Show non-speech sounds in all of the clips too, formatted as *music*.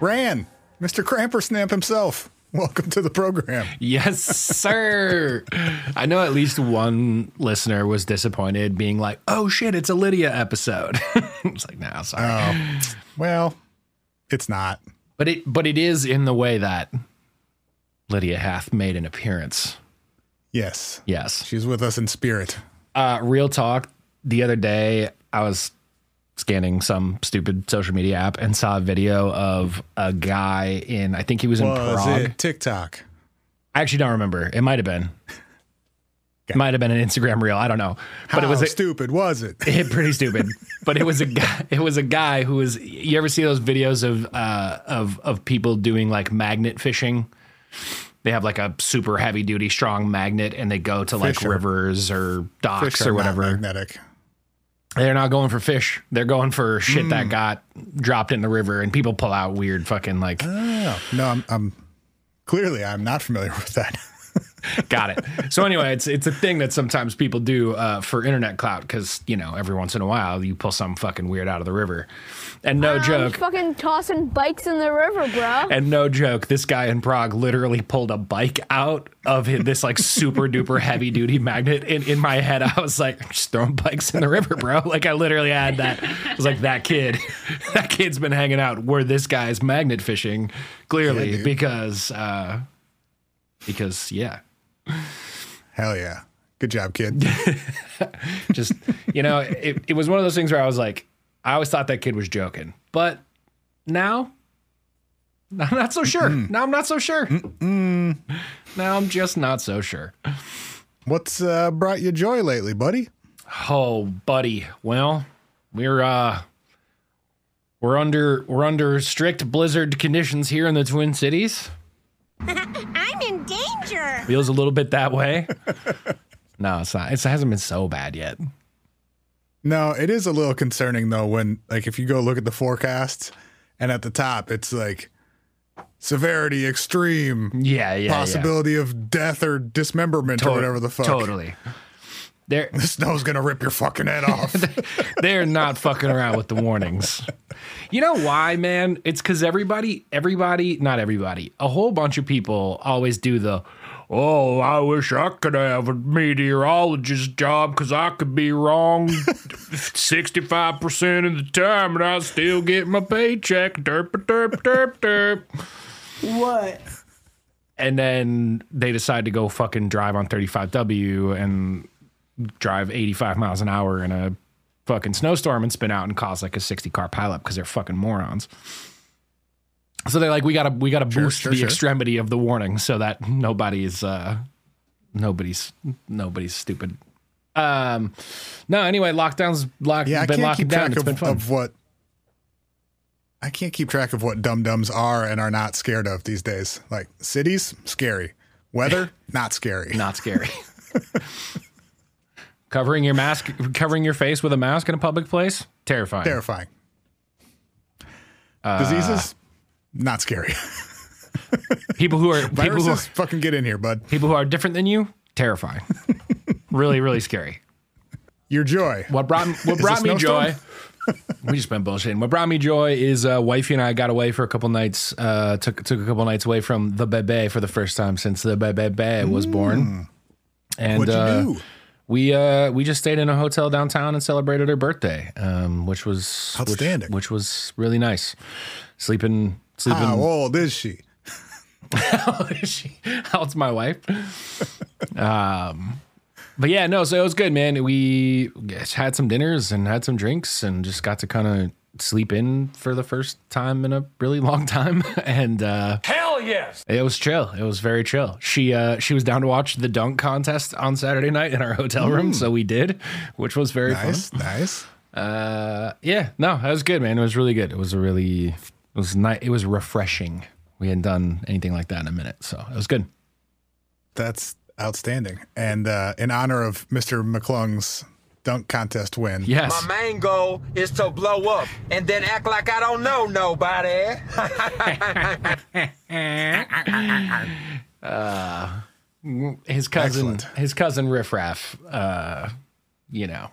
Ran, Mr. Crampersnap himself. Welcome to the program. Yes, sir. I know at least one listener was disappointed, being like, "Oh shit, it's a Lydia episode." *laughs* it's like, no, sorry. Oh, well, it's not. But it, but it is in the way that Lydia hath made an appearance. Yes, Yes. she's with us in spirit. Uh, real talk. The other day, I was scanning some stupid social media app and saw a video of a guy in. I think he was in Was Prague. it TikTok? I actually don't remember. It might have been. It might have been an Instagram reel. I don't know. But How it was a, stupid was it? *laughs* it pretty stupid. But it was a guy. It was a guy who was. You ever see those videos of uh, of of people doing like magnet fishing? They have like a super heavy duty strong magnet, and they go to like Fish are- rivers or docks Fish or whatever. Magnetic. They're not going for fish. They're going for shit that Hmm. got dropped in the river, and people pull out weird fucking like. Oh no, I'm, I'm clearly I'm not familiar *laughs* with that. Got it. So anyway, it's it's a thing that sometimes people do uh, for internet clout because you know every once in a while you pull some fucking weird out of the river, and no I'm joke, fucking tossing bikes in the river, bro. and no joke, this guy in Prague literally pulled a bike out of his, this like super duper heavy duty magnet. In in my head, I was like, just throwing bikes in the river, bro. Like I literally had that. I was like, that kid, *laughs* that kid's been hanging out where this guy's magnet fishing, clearly Yeah, because uh, because yeah. Hell yeah, good job, kid. *laughs* just you know it, it was one of those things where i was like i always thought that kid was joking but now i'm not so sure. Now i'm not so sure. Now i'm just not so sure. What's uh, brought you joy lately, buddy? oh buddy. Well we're uh we're under we're under strict blizzard conditions here in the twin cities. I'm in danger. Feels a little bit that way *laughs* no it's not it hasn't been so bad yet No, it is a little concerning though when like if you go look at the forecasts and at the top it's like severity extreme, yeah yeah yeah. possibility of death or dismemberment or whatever the fuck. totally there *laughs* The snow's gonna rip your fucking head off. *laughs* They're not fucking around with the warnings. You know why, man? It's because everybody, everybody, not everybody, a whole bunch of people always do the, oh, I wish I could have a meteorologist job because I could be wrong *laughs* 65% of the time and I still get my paycheck. Derp, derp, derp, derp. What? And then they decide to go fucking drive on 35W and drive 85 miles an hour in a fucking snowstorm and spin out and cause like a 60 car pileup because they're fucking morons. So they're like, we gotta we gotta boost sure, the sure. extremity of the warning so that nobody's uh nobody's nobody's stupid. Um no, anyway, lockdowns lock yeah, I been can't keep down. track It's of, of what I can't keep track of what dum dums are and are not scared of these days. Like cities, scary. Weather, *laughs* not scary. Not scary. covering your mask covering your face with a mask in a public place? Terrifying. Terrifying. Uh, Diseases, not scary. *laughs* People who are people who are, fucking get in here, bud. people who are different than you, terrifying. *laughs* really, really scary. Your joy. What brought what brought me joy? we just been bullshitting. What brought me joy is uh, wifey and I got away for a couple nights. Uh, took took a couple nights away from the bebe for the first time since the bebe was born. And Mm. What'd you uh, do? we uh, we just stayed in a hotel downtown and celebrated her birthday, um, which was which- Outstanding. which, was really nice. Sleeping sleeping. How old is she? *laughs* How is she? How old's my wife? *laughs* um, but yeah, no. So it was good, man. We had some dinners and had some drinks and just got to kind of sleep in for the first time in a really long time. *laughs* and uh, Hell yes. it was chill. It was very chill. She uh, she was down to watch the dunk contest on Saturday night in our hotel room, so we did, which was very Nice, fun. nice. Uh, yeah, no, that was good, man. It was really good. It was a really it was nice. It was refreshing. We hadn't done anything like that in a minute, so it was good. That's outstanding. And uh, in honor of Mr. McClung's dunk contest win, Yes. My main goal is to blow up and then act like I don't know nobody. *laughs* his cousin Excellent. his cousin Riff Raff, uh, you know.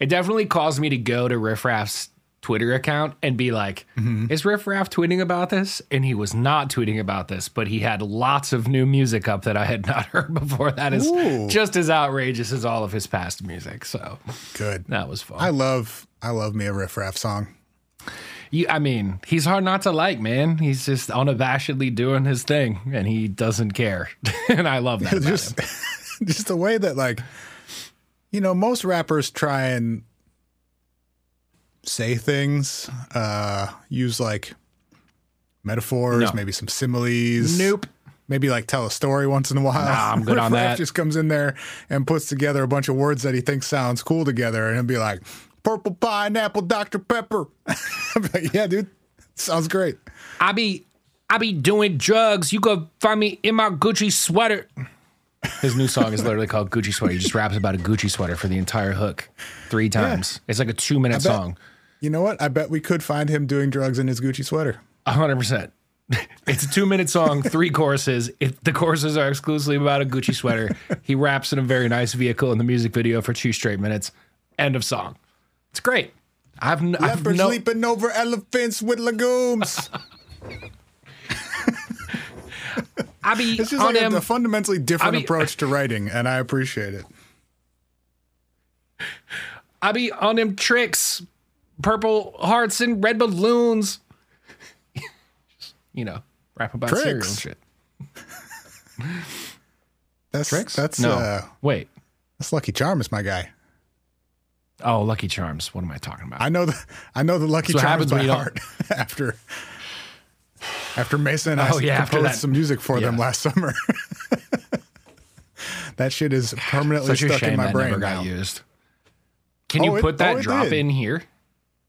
It definitely caused me to go to Riff Raff's Twitter account and be like, mm-hmm. "Is Riff Raff tweeting about this?" And he was not tweeting about this, but he had lots of new music up that I had *laughs* not heard before. That is Ooh. just as outrageous as all of his past music. So Good. that was fun. I love I love me a riff raff song. You, I mean, he's hard not to like, man. He's just unabashedly doing his thing, and he doesn't care. *laughs* and I love that. *laughs* Just just the way that like you know most rappers try and say things uh use like metaphors No. maybe some similes Nope. maybe like tell a story once in a while Nah, I'm *laughs* good Riff on Raff that. just comes in there and puts together a bunch of words that he thinks sounds cool together and he'll be like purple pineapple dr pepper *laughs* I'm like yeah dude sounds great I be, I be doing drugs. You go find me in my Gucci sweater. His new song is literally called Gucci Sweater. He just raps about a Gucci sweater for the entire hook, three times. It's like a two minute bet- song. You know what i bet we could find him doing drugs in his gucci sweater A hundred percent. It's a two minute song, *laughs* three choruses. It, the choruses are exclusively about a Gucci sweater. He raps in a very nice vehicle in the music video for two straight minutes. End of song. It's great. I've, n- I've no, leaping over elephants with legumes *laughs* I be It's just on like a, a fundamentally different mean- approach to writing, and I appreciate it. I be on them tricks, purple hearts and red balloons. *laughs* you know, rap about cereal and shit. That's Tricks? That's no. uh, Wait. that's Lucky Charms, my guy. Oh, Lucky Charms. What am I talking about? I know the I know the Lucky So what Charms happens by when you don't- heart. *laughs* after after Mason and I Oh, yeah, after composed that- some music for them last summer. *laughs* that shit is permanently Such a stuck in my that brain never now. got used. Can Oh, you it- put that oh, drop did. in here?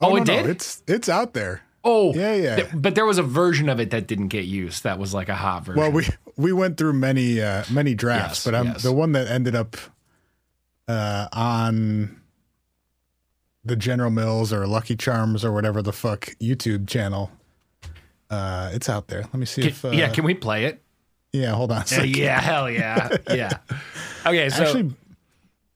Oh, Oh, no, it no, did? it's it's out there. Oh, Yeah, yeah. Th- but there was a version of it that didn't get used. That was like a hot version. Well, we we went through many uh, many drafts, Yes, but I'm yes. the one that ended up uh, on the General Mills or Lucky Charms or whatever the fuck YouTube channel. Uh, it's out there. Let me see Can- if uh, yeah, can we play it? yeah. Hold on. a Yeah, second. yeah, hell yeah, yeah. *laughs* Okay, so Actually,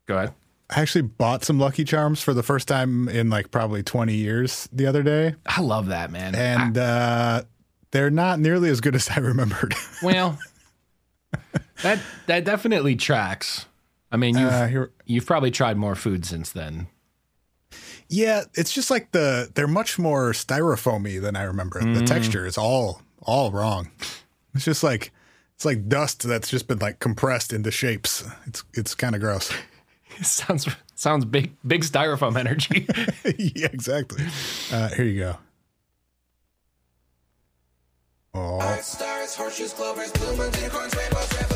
go ahead. I actually bought some Lucky Charms for the first time in like probably 20 years the other day, I love that man. and uh, they're not nearly as good as I *laughs* remembered. Well, that that definitely tracks. I mean, you've uh, here, you've probably tried more food since then. Yeah, it's just like the they're much more styrofoamy than I remember. The Mm. texture is all all wrong. It's just like it's like dust that's just been like compressed into shapes. It's it's kind of gross. *laughs* sounds sounds big big styrofoam energy. *laughs* yeah, exactly. Uh, here you go. Oh, Stars, horseshoes, clovers, blue unicorns, rainbows, red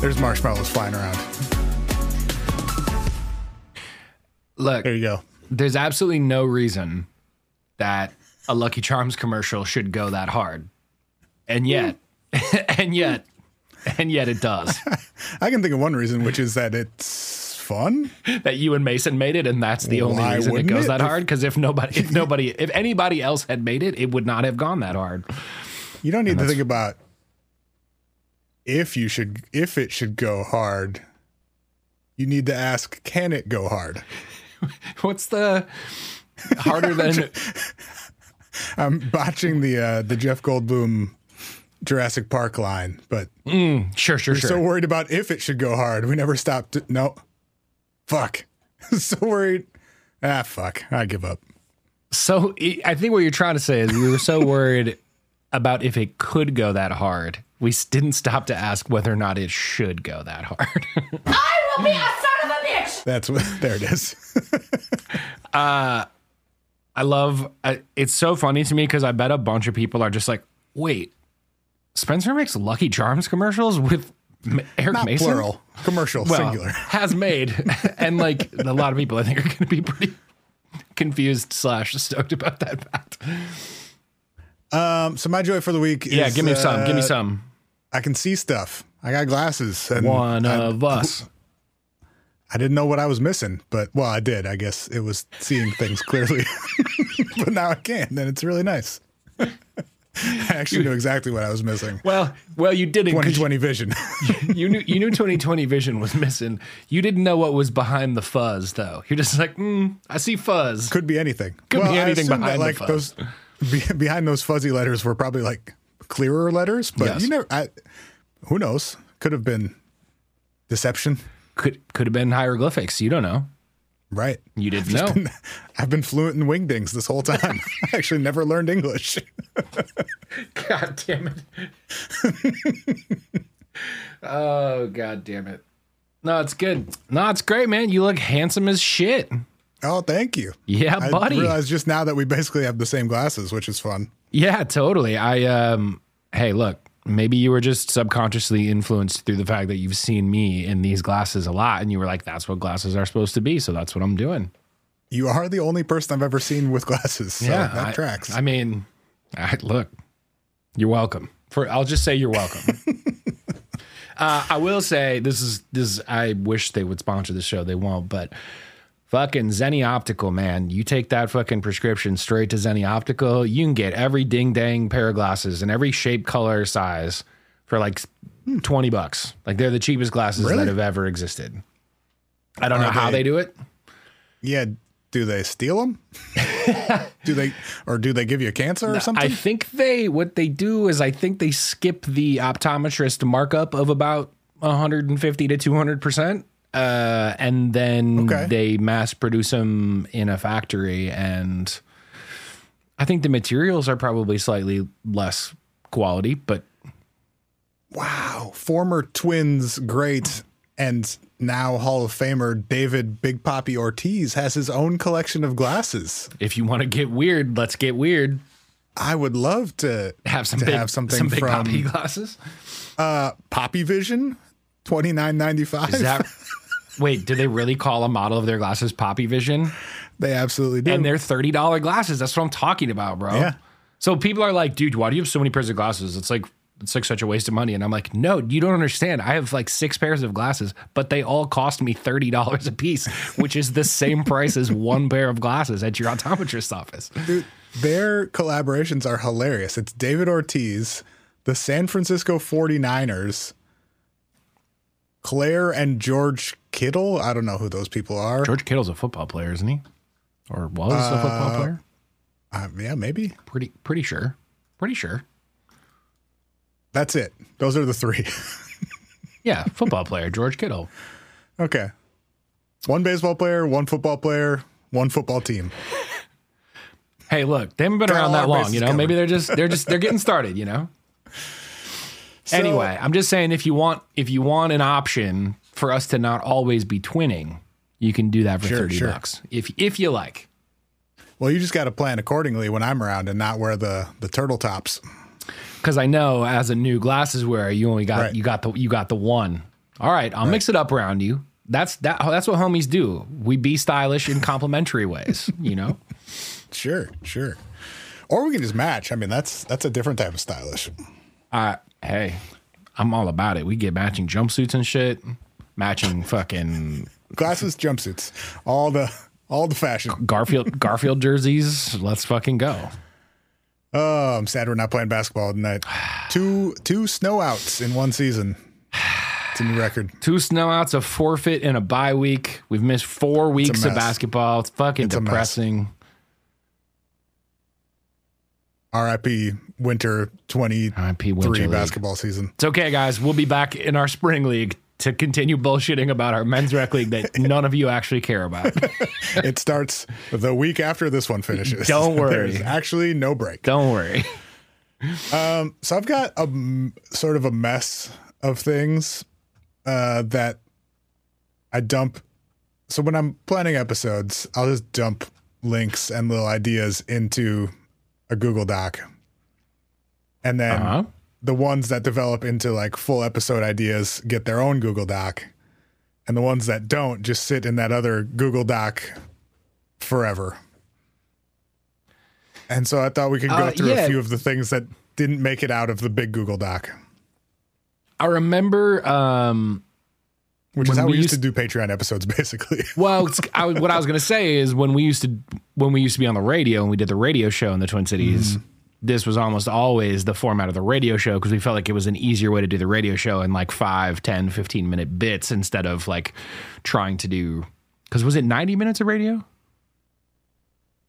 there's marshmallows flying around. Look, There you go. there's absolutely no reason that a Lucky Charms commercial should go that hard, and yet, *laughs* and yet, and yet it does. *laughs* I can think of one reason, which is that it's fun. that you and Mason made it, and that's the only Why reason it goes it? that hard. Because if nobody, if *laughs* nobody, if anybody else had made it, it would not have gone that hard. You don't need to think about if you should if it should go hard. You need to ask, can it go hard? What's the harder than? I'm botching the uh, the Jeff Goldblum Jurassic Park line, but Sure, sure, we're sure. so worried about if it should go hard. We never stopped. To, no, fuck. *laughs* so worried. Ah, fuck. I give up. So I- I think what you're trying to say is we were so *laughs* worried about if it could go that hard, we didn't stop to ask whether or not it should go that hard. I will be a son of a bitch! That's what. There it is. *laughs* I love I, it's so funny to me because I bet a bunch of people are just like, wait, Spencer makes Lucky Charms commercials with Eric Not Mason. plural. Commercial. well, singular. *laughs* has made, *laughs* and like a lot of people, I think are going to be pretty confused slash stoked about that fact. Um. So my joy for the week. Yeah, is, give me some. Give me uh, some. I can see stuff. I got glasses. And One I, of us. I didn't know what I was missing, but well, I did. I guess it was seeing things clearly. *laughs* but now I can, and it's really nice. *laughs* I actually knew exactly what I was missing. Well, well, you didn't. 'cause 2020 vision. *laughs* You knew you knew 2020 vision was missing. You didn't know what was behind the fuzz, though. You're just like, mm, I see fuzz. Could be anything. Could be I anything behind the like fuzz. those be, behind those fuzzy letters were probably like clearer letters, but Yes. you never. I, who knows? Could have been deception. Could could have been hieroglyphics. You don't know. Right. You didn't know. *laughs* I've been fluent in wingdings this whole time. *laughs* I actually never learned English. *laughs* God damn it. oh god damn it. No, it's good. No, it's great, man. You look handsome as shit. Oh, thank you. Yeah, I buddy. I realized just now that we basically have the same glasses, which is fun. Yeah, totally. I um hey, look, maybe you were just subconsciously influenced through the fact that you've seen me in these glasses a lot and you were like that's what glasses are supposed to be, so that's what I'm doing. You are the only person I've ever seen with glasses. So that I, tracks. I mean, I, look, you're welcome. For I'll just say you're welcome. *laughs* uh, I will say this is this. Is, I wish they would sponsor the show. They won't, but fucking Zenni Optical, man, you take that fucking prescription straight to Zenni Optical, you can get every ding dang pair of glasses in every shape, color, size for like hmm. twenty bucks. Like they're the cheapest glasses Really? that have ever existed. I don't Are know how they- they do it. yeah. Do they steal them? *laughs* do they, or do they give you cancer or something? I think they what they do is I think they skip the optometrist markup of about 150 to 200 percent, uh, and then Okay. they mass produce them in a factory, and I think the materials are probably slightly less quality, but wow. Former Twins great and now Hall of Famer David Big Papi Ortiz has his own collection of glasses. if you want to get weird, let's get weird. I would love to Have some to big, have something some big from poppy glasses. Papi Vision, twenty nine ninety five. Is that wait? Do they really call a model of their glasses Papi Vision? They absolutely do. and they're thirty dollar glasses. That's what I'm talking about, bro. Yeah. So people are like, dude, why do you have so many pairs of glasses? It's like it's like such a waste of money. And I'm like, no, you don't understand. I have like six pairs of glasses, but they all cost me thirty dollars a piece, which is the same price as one pair of glasses at your optometrist office. Dude, their collaborations are hilarious. It's David Ortiz, the San Francisco 49ers, Claire and George Kittle. I don't know who those people are. George Kittle's a football player, isn't he? Or was a football player? Uh, yeah, maybe. Pretty pretty sure. Pretty sure. That's it. Those are the three. *laughs* Yeah, football player, George Kittle. okay. One baseball player, one football player, one football team. Hey, look, they haven't been Got around that long, you know. covered. Maybe they're just they're just they're getting started, you know. *laughs* anyway, I'm just saying if you want if you want an option for us to not always be twinning, you can do that for Sure, 30 sure. bucks. If if you like. Well, you just got to plan accordingly when I'm around and not wear the the turtle tops. Cuz I know as a new glasses wearer, you only got Right. you got the you got the one. All right, I'll mix it up around you. That's that that's what homies do. We be stylish in complimentary ways, you know? *laughs* Sure, sure. Or we can just match. I mean, that's that's a different type of stylish. Uh hey, I'm all about it. We get matching jumpsuits and shit, matching fucking Glasses, jumpsuits, all the all the fashion. Garfield *laughs* Garfield jerseys. Let's fucking go. Oh, I'm sad we're not playing basketball tonight. Two two snow outs in one season. It's a new record. Two snowouts, a forfeit, and a bye week. We've missed four weeks of basketball. It's fucking It's depressing. R.I.P. Winter 23 R.I.P. Winter League. basketball season. It's okay, guys. We'll be back in our spring league to continue bullshitting about our men's rec league that *laughs* none of you actually care about. *laughs* It starts the week after this one finishes. Don't *laughs* worry. There's actually no break. Don't worry. So I've got a m- sort of a mess of things uh, that I dump. So when I'm planning episodes, I'll just dump links and little ideas into a Google Doc. And then Uh-huh. the ones that develop into like full episode ideas get their own Google Doc. And the ones that don't just sit in that other Google Doc forever. And so I thought we could go Uh, through yeah. a few of the things that didn't make it out of the big Google Doc, I remember um which is how we we used to do Patreon episodes, *laughs* basically. well, I, what I was going to say is when we used to when we used to be on the radio and we did the radio show in the Twin Cities, this was almost always the format of the radio show because we felt like it was an easier way to do the radio show in like 5 10 15 minute bits instead of like trying to do because was it 90 minutes of radio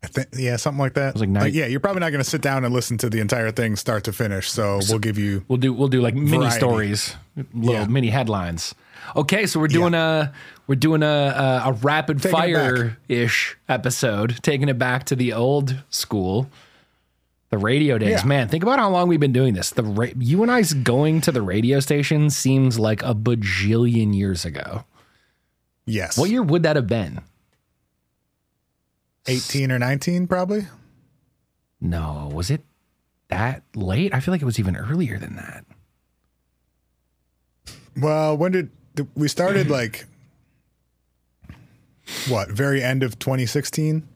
I think, yeah, something like that. like nine- yeah, you're probably not going to sit down and listen to the entire thing start to finish. So we'll give you. We'll do we'll do like mini Variety. stories, little Yeah. mini headlines. Okay, so we're doing a we're doing a a, a rapid Taking fire ish episode, taking it back to the old school, the radio days. Yeah. Man, think about how long we've been doing this. The ra- you and I's going to the radio station seems like a bajillion years ago. Yes. What year would that have been? 18 or 19, probably? No, was it that late? I feel like it was even earlier than that. Well, when did did- we started like what? Very end of 2016,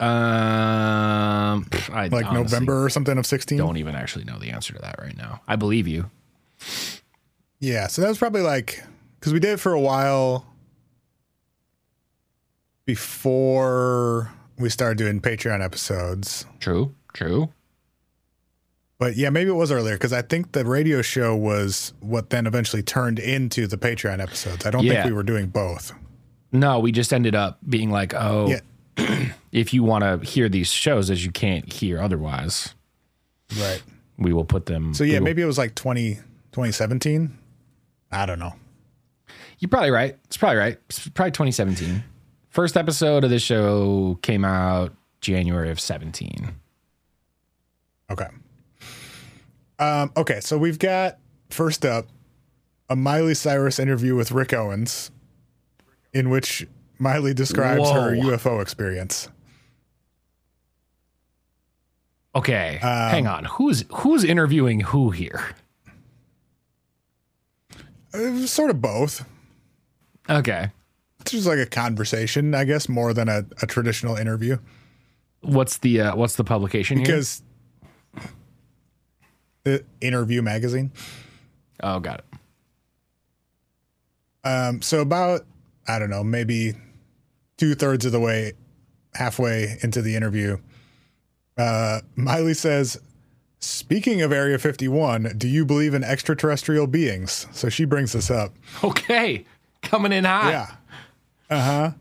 Um, pff, I like honestly November or something of 16. Don't even actually know the answer to that right now. I believe you. Yeah, so that was probably like because we did it for a while before we started doing Patreon episodes. True, true. But yeah, maybe it was earlier because I think the radio show was what then eventually turned into the Patreon episodes. I don't Yeah. think we were doing both. No, we just ended up being like, oh, Yeah. *clears throat* if you want to hear these shows as you can't hear otherwise, Right. we will put them. So yeah, will- maybe it was like 20, 2017. I don't know. you're probably right. It's probably right. It's probably 2017. First episode of this show came out January of 17. Okay. Um, okay, so we've got first up a Miley Cyrus interview with Rick Owens, in which Miley describes her UFO experience. Okay, Um, hang on. Who's who's interviewing who here? It sort of both. Okay, It's just like a conversation, I guess, more than a, a traditional interview. what's the uh, what's the publication here? Because the interview magazine. oh, got it. Um, so about I don't know, maybe two thirds of the way, halfway into the interview, uh, Miley says, "Speaking of Area 51, do you believe in extraterrestrial beings?" So she brings this up. Okay, coming in hot. Yeah. Uh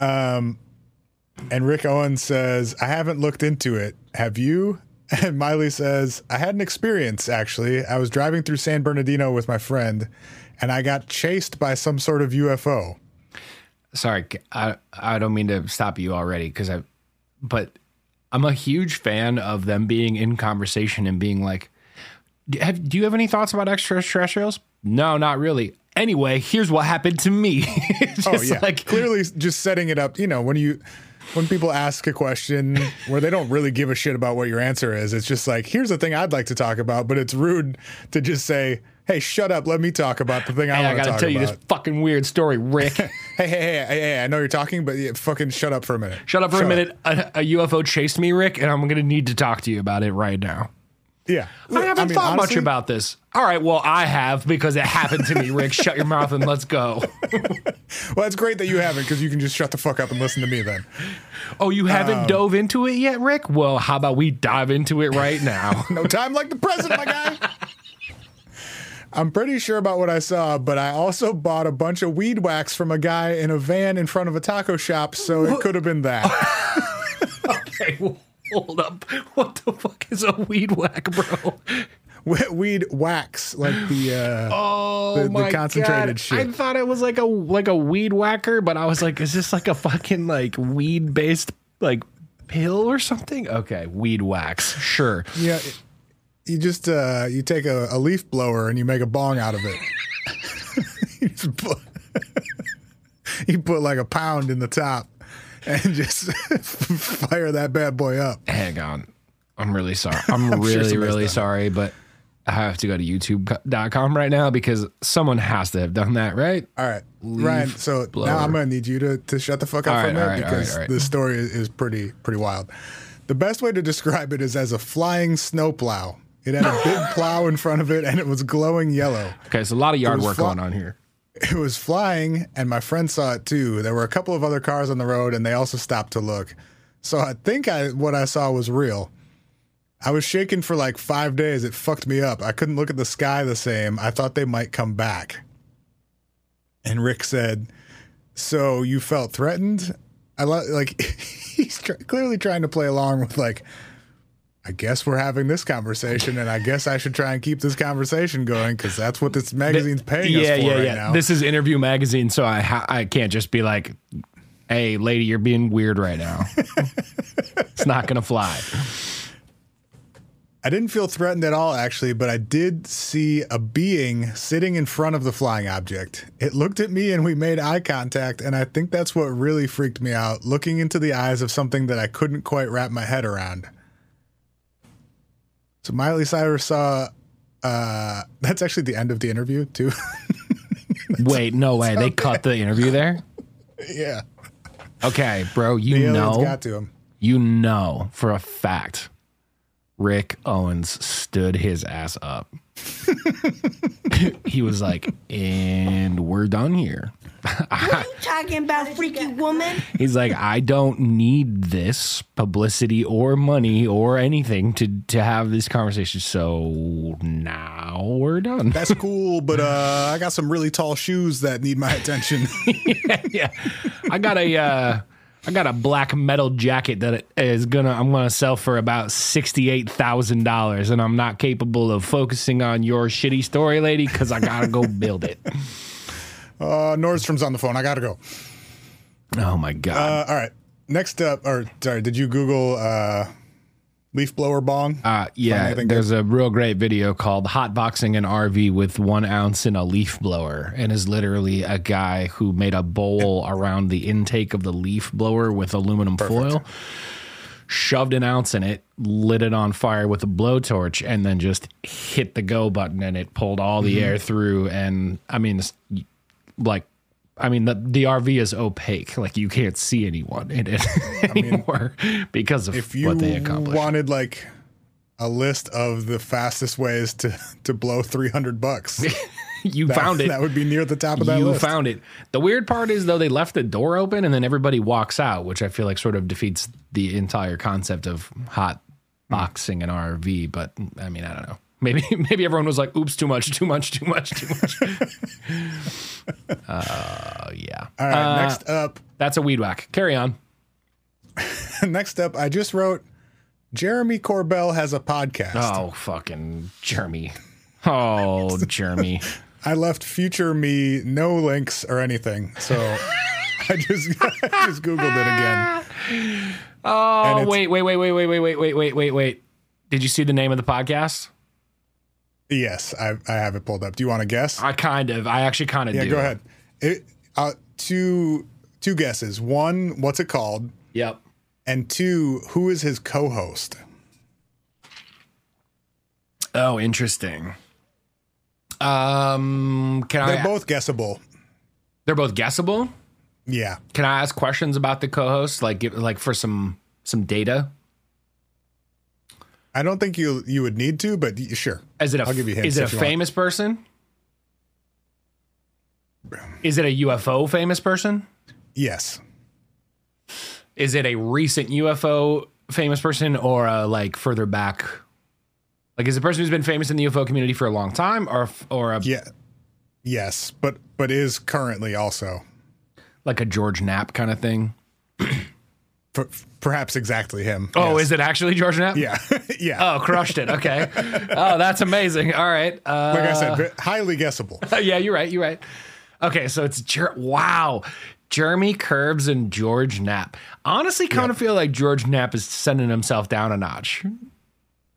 huh. Um, and Rick Owens says, "I haven't looked into it. Have you?" *laughs* And Miley says, "I had an experience actually. I was driving through San Bernardino with my friend, and I got chased by some sort of UFO." Sorry i i don't mean to stop you already because i but i'm a huge fan of them being in conversation and being like do, have, do you have any thoughts about extraterrestrials? No not really. Anyway here's what happened to me. *laughs* Oh yeah, like clearly just setting it up. You know, when you when people ask a question where they don't really give a shit about what your answer is, it's just like, here's the thing I'd like to talk about, but it's rude to just say, "Hey, shut up, let me talk about the thing I hey, i want to gotta talk tell you this fucking weird story rick *laughs* hey, hey, hey, hey, hey, I know you're talking, but yeah, fucking shut up for a minute. shut up for a minute a, a ufo chased me rick and i'm gonna need to talk to you about it right now Yeah, I haven't mean, thought much about this. All right, well, I have because it happened to me, Rick. *laughs* Shut your mouth and let's go. *laughs* Well, it's great that you haven't because you can just shut the fuck up and listen to me then. Oh, you haven't Um, dove into it yet, Rick? Well, how about we dive into it right now? No time like the present, my guy. I'm pretty sure about what I saw, but I also bought a bunch of weed wax from a guy in a van in front of a taco shop, so it could have been that. *laughs* okay, well, hold up. What the fuck is a weed whack, bro? Weed wax, like the uh, Oh The- the concentrated God. shit. I thought it was like a like a weed whacker, but I was like, is this like a fucking like weed based like pill or something? Okay, weed wax. Sure. yeah. You just uh, you take a, a leaf blower and you make a bong out of it. *laughs* you, put, *laughs* you put like a pound in the top and just *laughs* fire that bad boy up. Hang on. I'm really sorry. I'm sure really, somebody's really it. sorry, but I have to go to youtube.com right now because someone has to have done that, right? All right, Ryan. So blower. now I'm gonna need you to, to shut the fuck up All for right, a all minute right, because right. the story is, is pretty pretty wild. The best way to describe it is as a flying snowplow. It had a big *laughs* plow in front of it and it was glowing yellow. Okay, so a lot of yard work fly- going on here. *laughs* It was flying, and my friend saw it too. There were a couple of other cars on the road, and they also stopped to look. So I think I what I saw was real. I was shaking for like five days. It fucked me up. I couldn't look at the sky the same. I thought they might come back. And Rick said, "So you felt threatened?" I lo- like *laughs* he's tr- clearly trying to play along with like. I guess we're having this conversation, and I guess I should try and keep this conversation going because that's what this magazine's paying yeah, us for yeah, right yeah. now. This is Interview Magazine, so I ha- I can't just be like, "Hey, lady, you're being weird right now." *laughs* it's not gonna fly. I didn't feel threatened at all, actually, but I did see a being sitting in front of the flying object. It looked at me and we made eye contact, and I think that's what really freaked me out looking into the eyes of something that I couldn't quite wrap my head around. So Miley Cyrus saw. Uh, that's actually the end of the interview, too. *laughs* Wait, no way. They cut the interview there. yeah. Okay, bro. You The know, got to him. you know for a fact, Rick Owens stood his ass up. *laughs* he was like, "And we're done here." What you talking about freaky woman. He's like, I don't need this publicity or money or anything to to have this conversation. So now we're done. That's *laughs* cool, but uh, I got some really tall shoes that need my attention. *laughs* yeah, I got a uh, I got a black metal jacket that is gonna I'm gonna sell for about sixty eight thousand dollars, and I'm not capable of focusing on your shitty story, lady, because I gotta go build it. *laughs* uh, Nordstrom's on the phone. I got to go. Oh my god. Uh, all right. Next up, or sorry, did you Google uh, leaf blower bong? Uh, yeah, there's a real great video called "Hotboxing an RV with one ounce in a leaf blower," and is literally a guy who made a bowl around the intake of the leaf blower with aluminum foil, shoved an ounce in it, lit it on fire with a blowtorch, and then just hit the go button, and it pulled all the Mm-hmm. air through. And I mean, like. I mean, the, the RV is opaque. Like, you can't see anyone in it anymore because of if you what they accomplished. wanted like a list of the fastest ways to to blow 300 bucks, *laughs* you that, found it. That would be near the top of that you list. found it. The weird part is though they left the door open and then everybody walks out, which I feel like sort of defeats the entire concept of hot boxing an RV. But I mean, I don't know. Maybe *laughs* maybe everyone was like, "Oops, too much, too much, too much, too much." *laughs* uh, yeah. All right. Uh, next up, That's a weed whack. Carry on. *laughs* next up, I just wrote. Jeremy Corbell has a podcast. Oh, fucking Jeremy. Oh, Jeremy. I left future me no links or anything, so I just I just googled it again. Oh, wait, wait, wait, wait, wait, wait, wait, wait, wait, wait, wait. Did you see the name of the podcast? Yes, I I have it pulled up. Do you want to guess? I kind of. I actually kind of do. yeah, do. go ahead. It, uh, two two guesses. One, what's it called? Yep. And two, who is his co-host? Oh, interesting. Um, can They're I? both guessable. they're both guessable. Yeah. Can I ask questions about the co-host, like give, like for some some data? I don't think you you would need to, but y- sure. Is it a I'll give you hints is it a if you want. famous person? Is it a UFO famous person? Yes. Is it a recent UFO famous person or a like further back? Like, is it a person who's been famous in the UFO community for a long time, or or a Yeah. Yes, but but is currently also like a George Knapp kind of thing? *clears throat* per, perhaps exactly him. Oh, Yes. is it actually George Knapp? Yeah. *laughs* yeah. Oh, crushed it. Okay. oh, that's amazing. All right. Uh, like I said, highly guessable. *laughs* yeah, you're right. You're right. Okay, so it's Jer- wow, Jeremy Curbs and George Knapp. Honestly, kind of feel like George Knapp is sending himself down a notch.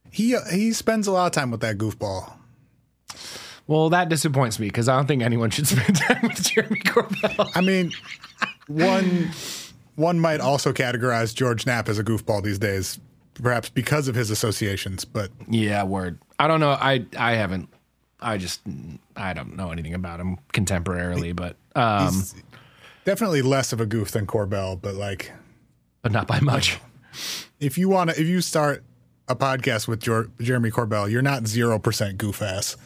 He uh, he spends a lot of time with that goofball. Well, that disappoints me because I don't think anyone should *laughs* spend time with Jeremy Corbell. I mean, one one might also categorize George Knapp as a goofball these days, perhaps because of his associations. But Yeah, word. I don't know. I I haven't. I just I don't know anything about him contemporarily, but um, he's definitely less of a goof than Corbell. But like, but not by much. if you want to, if you start a podcast with Jor- Jeremy Corbell, you're not zero percent goof ass.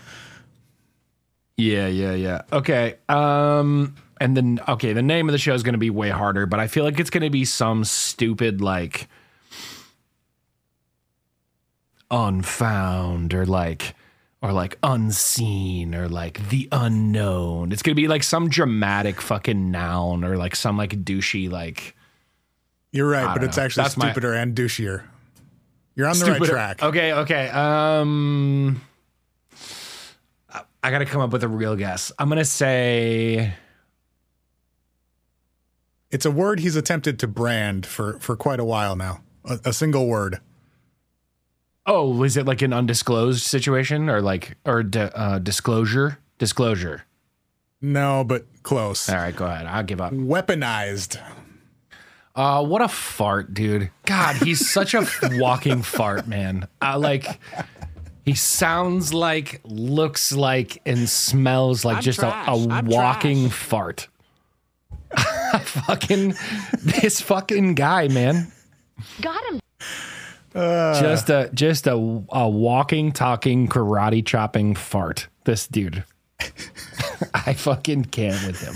Yeah, yeah, yeah. Okay. Um and then okay, the name of the show is going to be way harder, but I feel like it's going to be some stupid like unfound or like or like unseen or like the unknown. It's gonna be like some dramatic fucking noun or like some like douchey like You're right, but don't it's know. actually That's my- stupider and douchier. You're on the right track. Okay, okay. Um I- I gotta come up with a real guess. I'm gonna say It's a word he's attempted to brand for for quite a while now. A, a single word. Oh, was it like an undisclosed situation or like or di- uh, disclosure? Disclosure. No, but close. All right, go ahead. I'll give up. Weaponized. Uh, what a fart, dude. God, he's such a *laughs* walking fart, man. I like. He sounds like, looks like, and smells like I'm just trash. a, a I'm walking fart. *laughs* fucking this fucking guy, man. Got him. just a just a a walking, talking, karate chopping fart. This dude. *laughs* I fucking can't with him.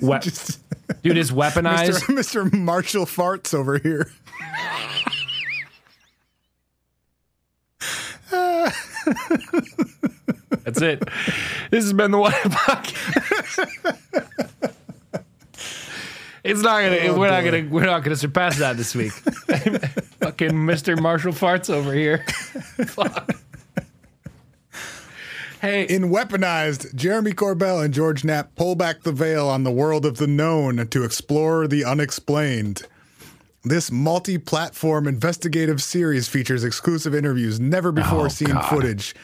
*laughs* We- dude is weaponized. Mr. Mr. Marshall Farts over here. That's it. This has been the What If podcast. It's not gonna. Oh, we're not gonna. We're not gonna surpass that this week. *laughs* Fucking Mr. Marshall farts over here. Fuck. Hey, In Weaponized, Jeremy Corbell and George Knapp pull back the veil on the world of the known to explore the unexplained. This multi platform investigative series features exclusive interviews, never before Oh, seen footage,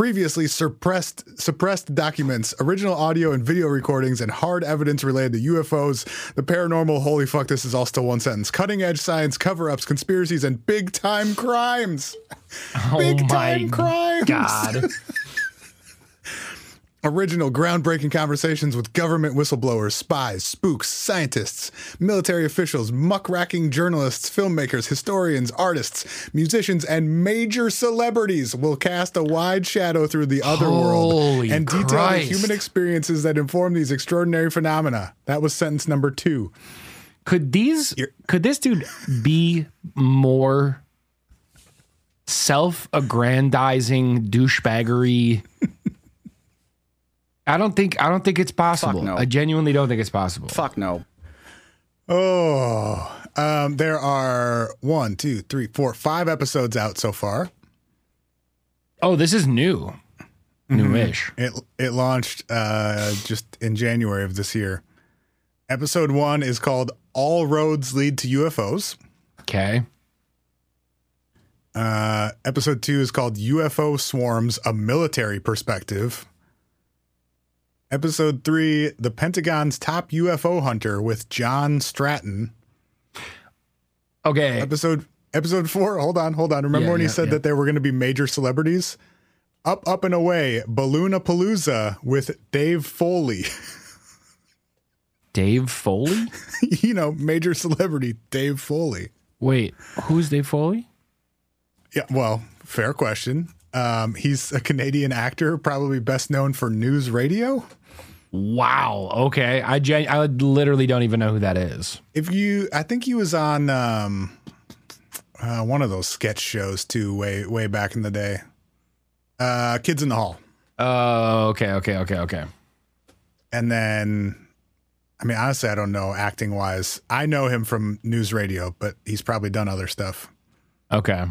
previously suppressed, suppressed documents, original audio and video recordings, and hard evidence related to UFOs, the paranormal. Holy fuck, this is all still one sentence. Cutting edge science, cover ups, conspiracies, and big time crimes. big *laughs* oh my time crimes. God. *laughs* Original groundbreaking conversations with government whistleblowers, spies, spooks, scientists, military officials, muckraking journalists, filmmakers, historians, artists, musicians, and major celebrities will cast a wide shadow through the other world and detail the human experiences that inform these extraordinary phenomena. That was sentence number two. Could these? You're- Could this dude be more self-aggrandizing douchebaggery? I don't think. I don't think it's possible. no. I genuinely don't think it's possible. Fuck no. Oh, um, there are one, two, three, four, five episodes out so far. Oh, this is new, newish. It it launched uh, just in January of this year. Episode one is called "All Roads Lead to UFOs." Okay. Uh, episode two is called "UFO Swarms: A Military Perspective." Episode three: The Pentagon's Top UFO Hunter with John Stratton. Okay. Episode episode four. Hold on, hold on. Remember Yeah, when he said yeah. that there were going to be major celebrities? Up, up and away. Balloonapalooza with Dave Foley. Dave Foley. *laughs* you know, major celebrity Dave Foley. Wait, who's Dave Foley? Yeah, well, fair question. Um, he's a Canadian actor, probably best known for news radio. Wow. Okay. I gen- I literally don't even know who that is. If you, I think he was on um, uh, one of those sketch shows too, way way back in the day. Uh, Kids in the Hall, Oh, okay. Okay. Okay. Okay. and then, I mean, honestly, I don't know acting wise. I know him from NewsRadio, but he's probably done other stuff. Okay.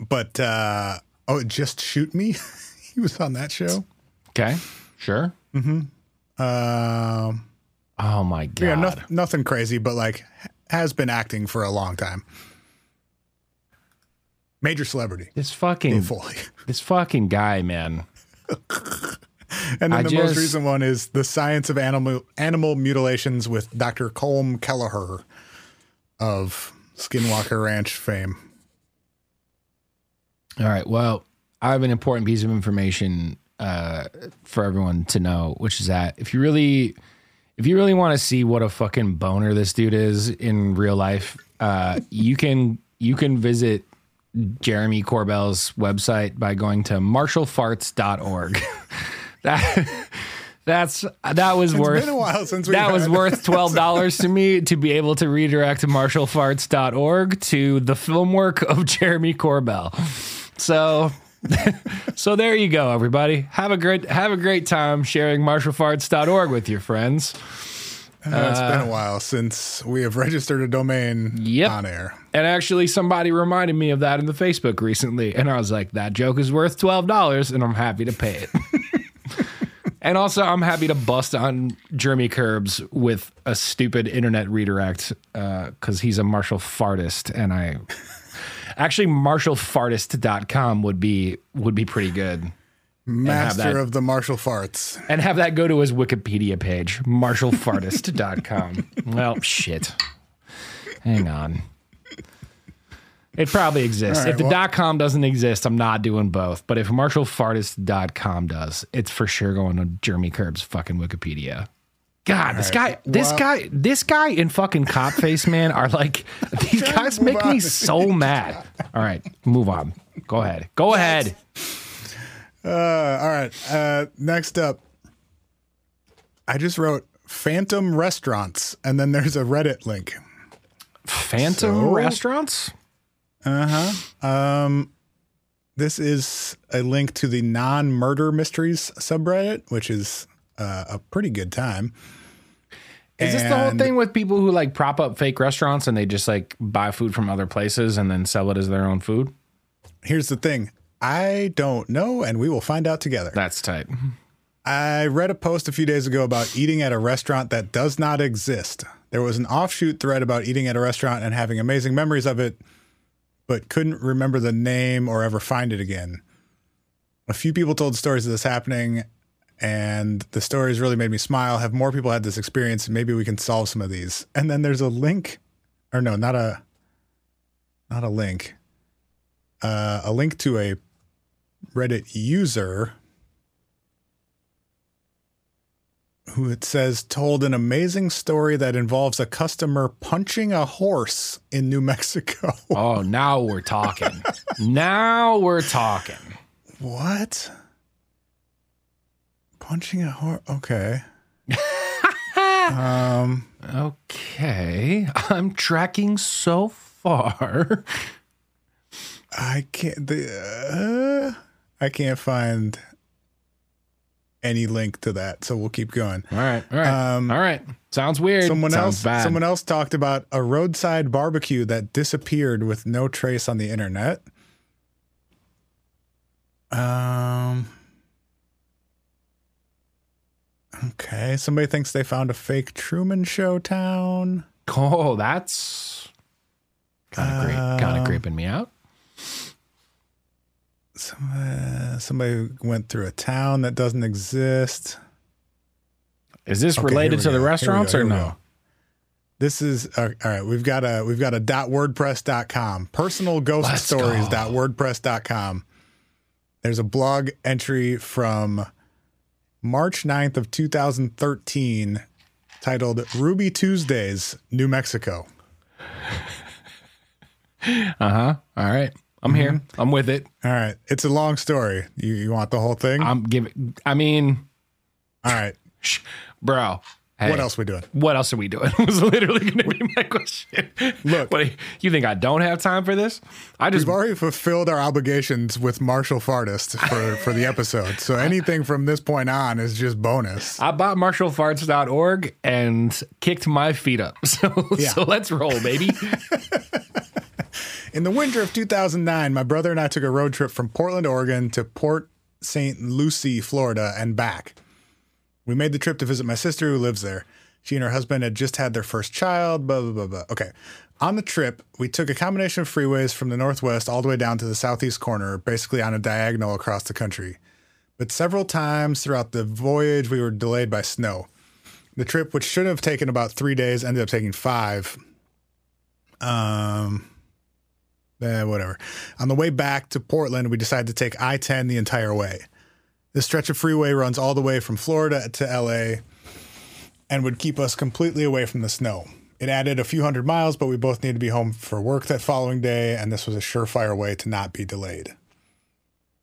But uh, oh, just shoot me. *laughs* he was on that show. Okay. Sure. Um, Oh my god. Yeah, no, nothing crazy, but like has been acting for a long time. Major celebrity, This fucking Foley. *laughs* this fucking guy, man. *laughs* And then I the most recent one is the science of animal animal mutilations with Dr. Colm Kelleher of Skinwalker Ranch fame. All right. Well, I have an important piece of information uh, for everyone to know, which is that if you really, if you really want to see what a fucking boner this dude is in real life, uh, *laughs* you can you can visit Jeremy Corbell's website by going to marshallfarts.org. *laughs* that That's that was It's worth been a while since we that was worth *laughs* twelve dollars to me to be able to redirect marshallfarts.org to the film work of Jeremy Corbell. So *laughs* so there you go, everybody. Have a great have a great time sharing marshallfarts.org with your friends. Uh, it's been a while since we have registered a domain Yep. on air. And actually, somebody reminded me of that in the Facebook recently, and I was like, "That joke is worth twelve dollars, and I'm happy to pay it." *laughs* and also, I'm happy to bust on Jeremy Curbs with a stupid internet redirect because he's a Marshall fartist, and I actually marshallfartist.com would be would be pretty good, Master that- of the Marshall farts. and have that go to his Wikipedia page, marshallfartist.com. *laughs* well, shit. Hang on. It probably exists. Right, if the well- dot com doesn't exist, I'm not doing both. But if marshallfartist.com does, it's for sure going to Jeremy Curb's fucking Wikipedia. God, this guy, this guy, this guy in fucking cop face, man, are like *laughs* these guys make me so mad. All right, move on. Go ahead. Go ahead. Uh, all right. Uh, next up, I just wrote Phantom Restaurants, and then there's a Reddit link. Phantom So? restaurants? Uh huh. Um, this is a link to the non murder mysteries subreddit, which is uh, a pretty good time. Is this the whole thing with people who like prop up fake restaurants and they just like buy food from other places and then sell it as their own food? Here's the thing I don't know, and we will find out together. That's tight. I read a post a few days ago about eating at a restaurant that does not exist. There was an offshoot thread about eating at a restaurant and having amazing memories of it, but couldn't remember the name or ever find it again. A few people told stories of this happening, and the stories really made me smile. Have more people had this experience? Maybe we can solve some of these. And then there's a link, or no, not a, not a link, uh, a link to a Reddit user who it says told an amazing story that involves a customer punching a horse in New Mexico. Oh, now we're talking. *laughs* now we're talking. what? Punching a horse? Okay. *laughs* um, Okay. I'm tracking so far. I can't. The, uh, I can't find any link to that, so we'll keep going. All right. All right. Um, all right. Sounds weird. Someone Sounds else. bad. Someone else talked about a roadside barbecue that disappeared with no trace on the internet. Um. Okay. Somebody thinks they found a fake Truman Show town. Oh, that's kind of great. Kind of Um, creeping me out. Some, uh, somebody went through a town that doesn't exist. Is this Okay, related to the go. We restaurants or no? This is uh, all right. We've got a we've got a dot wordpress.com personal ghost Let's stories go. dot wordpress.com. There's a blog entry from March 9th of 2013 titled Ruby Tuesdays, New Mexico. *laughs* Uh huh. All right. I'm here. Mm-hmm. I'm with it. All right, it's a long story. You you want the whole thing? I'm giving. I mean, all right. *laughs* bro. Hey, What else are we doing? What else are we doing? *laughs* was literally going to be my question. Look. what, you think I don't have time for this? I just We've already fulfilled our obligations with Marshall Fartist for, for the episode. So anything from this point on is just bonus. I bought marshallfarts.org and kicked my feet up. *laughs* So Yeah. so let's roll, baby. *laughs* In the winter of 2009, my brother and I took a road trip from Portland, Oregon to Port St. Lucie, Florida, and back. We made the trip to visit my sister who lives there. She and her husband had just had their first child, blah, blah, blah, blah. Okay. On the trip, we took a combination of freeways from the northwest all the way down to the southeast corner, basically on a diagonal across the country. But several times throughout the voyage, we were delayed by snow. The trip, which should have taken about three days, ended up taking five. Um, Eh, whatever. On the way back to Portland, we decided to take I 10 the entire way. This stretch of freeway runs all the way from Florida to LA and would keep us completely away from the snow. It added a few hundred miles, but we both needed to be home for work that following day, and this was a surefire way to not be delayed.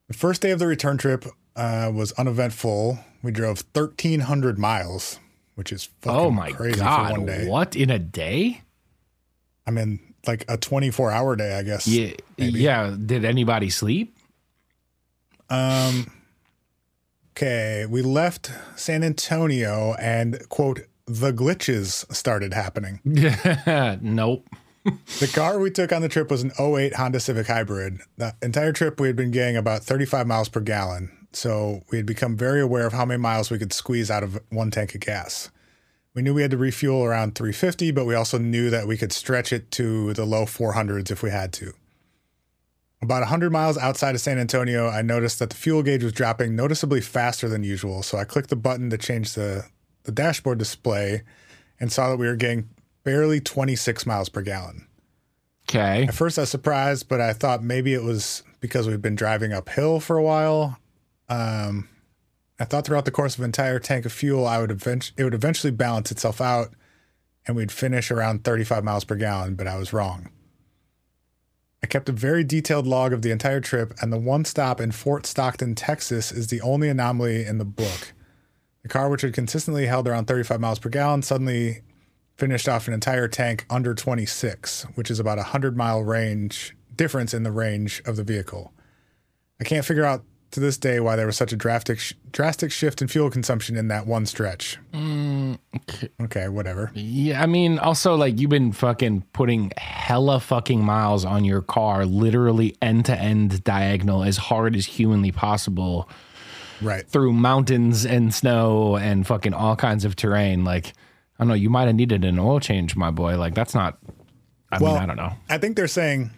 The first day of the return trip, uh, was uneventful. We drove 1,300 miles, which is fucking Oh my crazy god! for one day. What in a day? I mean, like a 24 hour day, I guess. Yeah, maybe. yeah. Did anybody sleep? Um. Okay, we left San Antonio, and quote the glitches started happening. *laughs* nope. The car we took on the trip was an 08 Honda Civic Hybrid. The entire trip we had been getting about 35 miles per gallon, so we had become very aware of how many miles we could squeeze out of one tank of gas. We knew we had to refuel around 350, but we also knew that we could stretch it to the low 400s if we had to. About 100 miles outside of San Antonio, I noticed that the fuel gauge was dropping noticeably faster than usual, so I clicked the button to change the, the dashboard display and saw that we were getting barely 26 miles per gallon. Okay. At first, I was surprised, but I thought maybe it was because we've been driving uphill for a while. Um, I thought throughout the course of an entire tank of fuel, I would event- it would eventually balance itself out, and we'd finish around 35 miles per gallon. But I was wrong. I kept a very detailed log of the entire trip, and the one stop in Fort Stockton, Texas, is the only anomaly in the book. The car, which had consistently held around 35 miles per gallon, suddenly finished off an entire tank under 26, which is about a 100 mile range difference in the range of the vehicle. I can't figure out to this day why there was such a drastic drastic shift in fuel consumption in that one stretch. Mm, okay. whatever. Yeah, I mean, also like you've been fucking putting hella fucking miles on your car, literally end to end diagonal as hard as humanly possible Right. through mountains and snow and fucking all kinds of terrain. Like, I don't know, you might have needed an oil change, my boy. Like, that's not. I Well, mean, I don't know. I think they're saying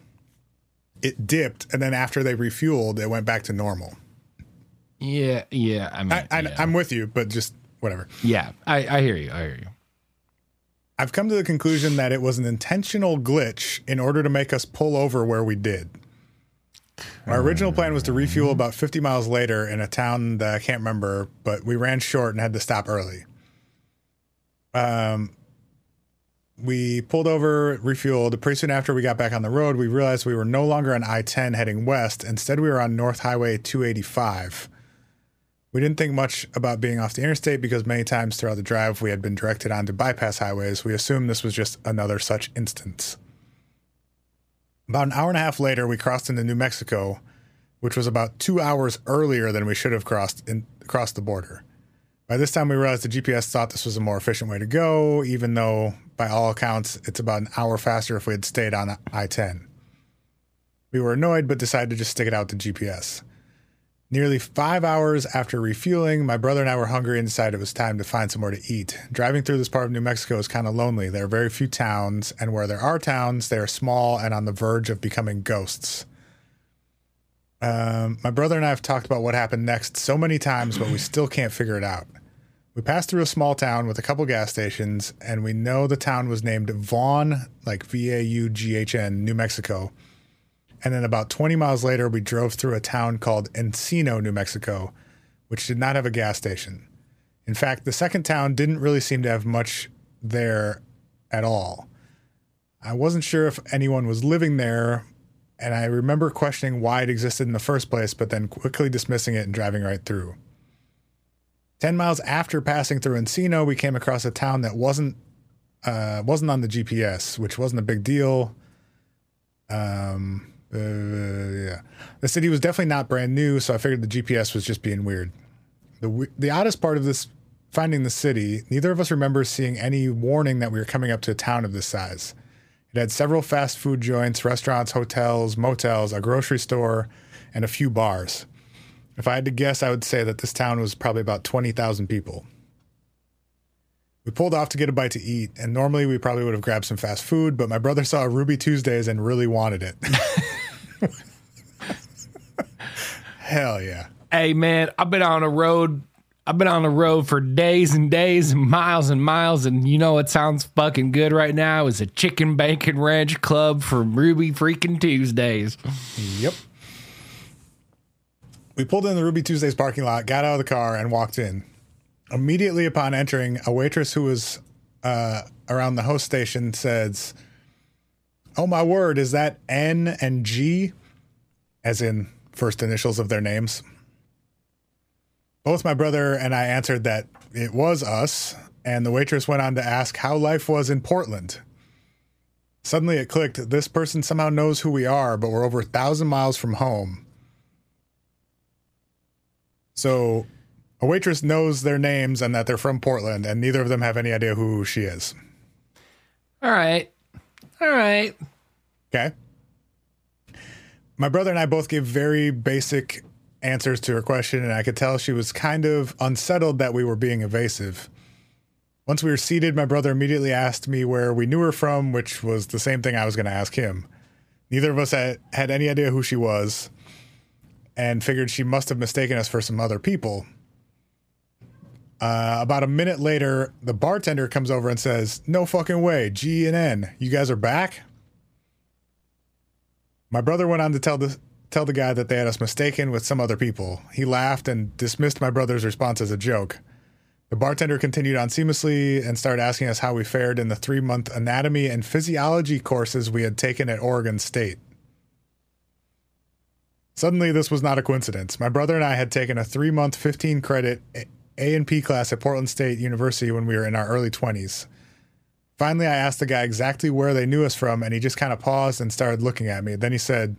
it dipped, and then after they refueled, it went back to normal. Yeah, yeah. I mean, I, I, yeah. I'm with you, but just whatever. yeah, I, I hear you. I hear you. I've come to the conclusion that it was an intentional glitch in order to make us pull over where we did. Our original plan was to refuel about 50 miles later in a town that I can't remember, but we ran short and had to stop early. Um, we pulled over, refueled. Pretty soon after we got back on the road, we realized we were no longer on I 10 heading west. Instead, we were on North Highway 285. We didn't think much about being off the interstate because many times throughout the drive we had been directed onto bypass highways. We assumed this was just another such instance. About an hour and a half later, we crossed into New Mexico, which was about two hours earlier than we should have crossed in, the border. By this time, we realized the GPS thought this was a more efficient way to go, even though, by all accounts, it's about an hour faster if we had stayed on I 10. We were annoyed, but decided to just stick it out to GPS. Nearly five hours after refueling, my brother and I were hungry and decided it was time to find somewhere to eat. Driving through this part of New Mexico is kind of lonely. There are very few towns, and where there are towns, they are small and on the verge of becoming ghosts. Um, my brother and I have talked about what happened next so many times, but we still can't figure it out. We passed through a small town with a couple gas stations, and we know the town was named Vaughn, like V A U G H N, New Mexico. And then about 20 miles later, we drove through a town called Encino, New Mexico, which did not have a gas station. In fact, the second town didn't really seem to have much there at all. I wasn't sure if anyone was living there, and I remember questioning why it existed in the first place, but then quickly dismissing it and driving right through. 10 miles after passing through Encino, we came across a town that wasn't uh, wasn't on the GPS, which wasn't a big deal. Um, uh, yeah, the city was definitely not brand new, so I figured the GPS was just being weird. The the oddest part of this finding the city, neither of us remember seeing any warning that we were coming up to a town of this size. It had several fast food joints, restaurants, hotels, motels, a grocery store, and a few bars. If I had to guess, I would say that this town was probably about 20,000 people. We pulled off to get a bite to eat, and normally we probably would have grabbed some fast food, but my brother saw Ruby Tuesdays and really wanted it. *laughs* Hell yeah. Hey man, I've been on a road. I've been on the road for days and days and miles and miles, and you know what sounds fucking good right now is a chicken bacon ranch club from Ruby freaking Tuesdays. Yep. We pulled in the Ruby Tuesdays parking lot, got out of the car, and walked in. Immediately upon entering, a waitress who was uh, around the host station says, Oh my word, is that N and G? As in first initials of their names. Both my brother and I answered that it was us, and the waitress went on to ask how life was in Portland. Suddenly it clicked this person somehow knows who we are, but we're over a thousand miles from home. So a waitress knows their names and that they're from Portland, and neither of them have any idea who she is. All right. All right. Okay. My brother and I both gave very basic answers to her question, and I could tell she was kind of unsettled that we were being evasive. Once we were seated, my brother immediately asked me where we knew her from, which was the same thing I was going to ask him. Neither of us had, had any idea who she was and figured she must have mistaken us for some other people. Uh, about a minute later, the bartender comes over and says, No fucking way, G and N, you guys are back? My brother went on to tell the tell the guy that they had us mistaken with some other people. He laughed and dismissed my brother's response as a joke. The bartender continued on seamlessly and started asking us how we fared in the three month anatomy and physiology courses we had taken at Oregon State. Suddenly, this was not a coincidence. My brother and I had taken a three month, 15 credit A and P class at Portland State University when we were in our early 20s. Finally, I asked the guy exactly where they knew us from, and he just kind of paused and started looking at me. Then he said,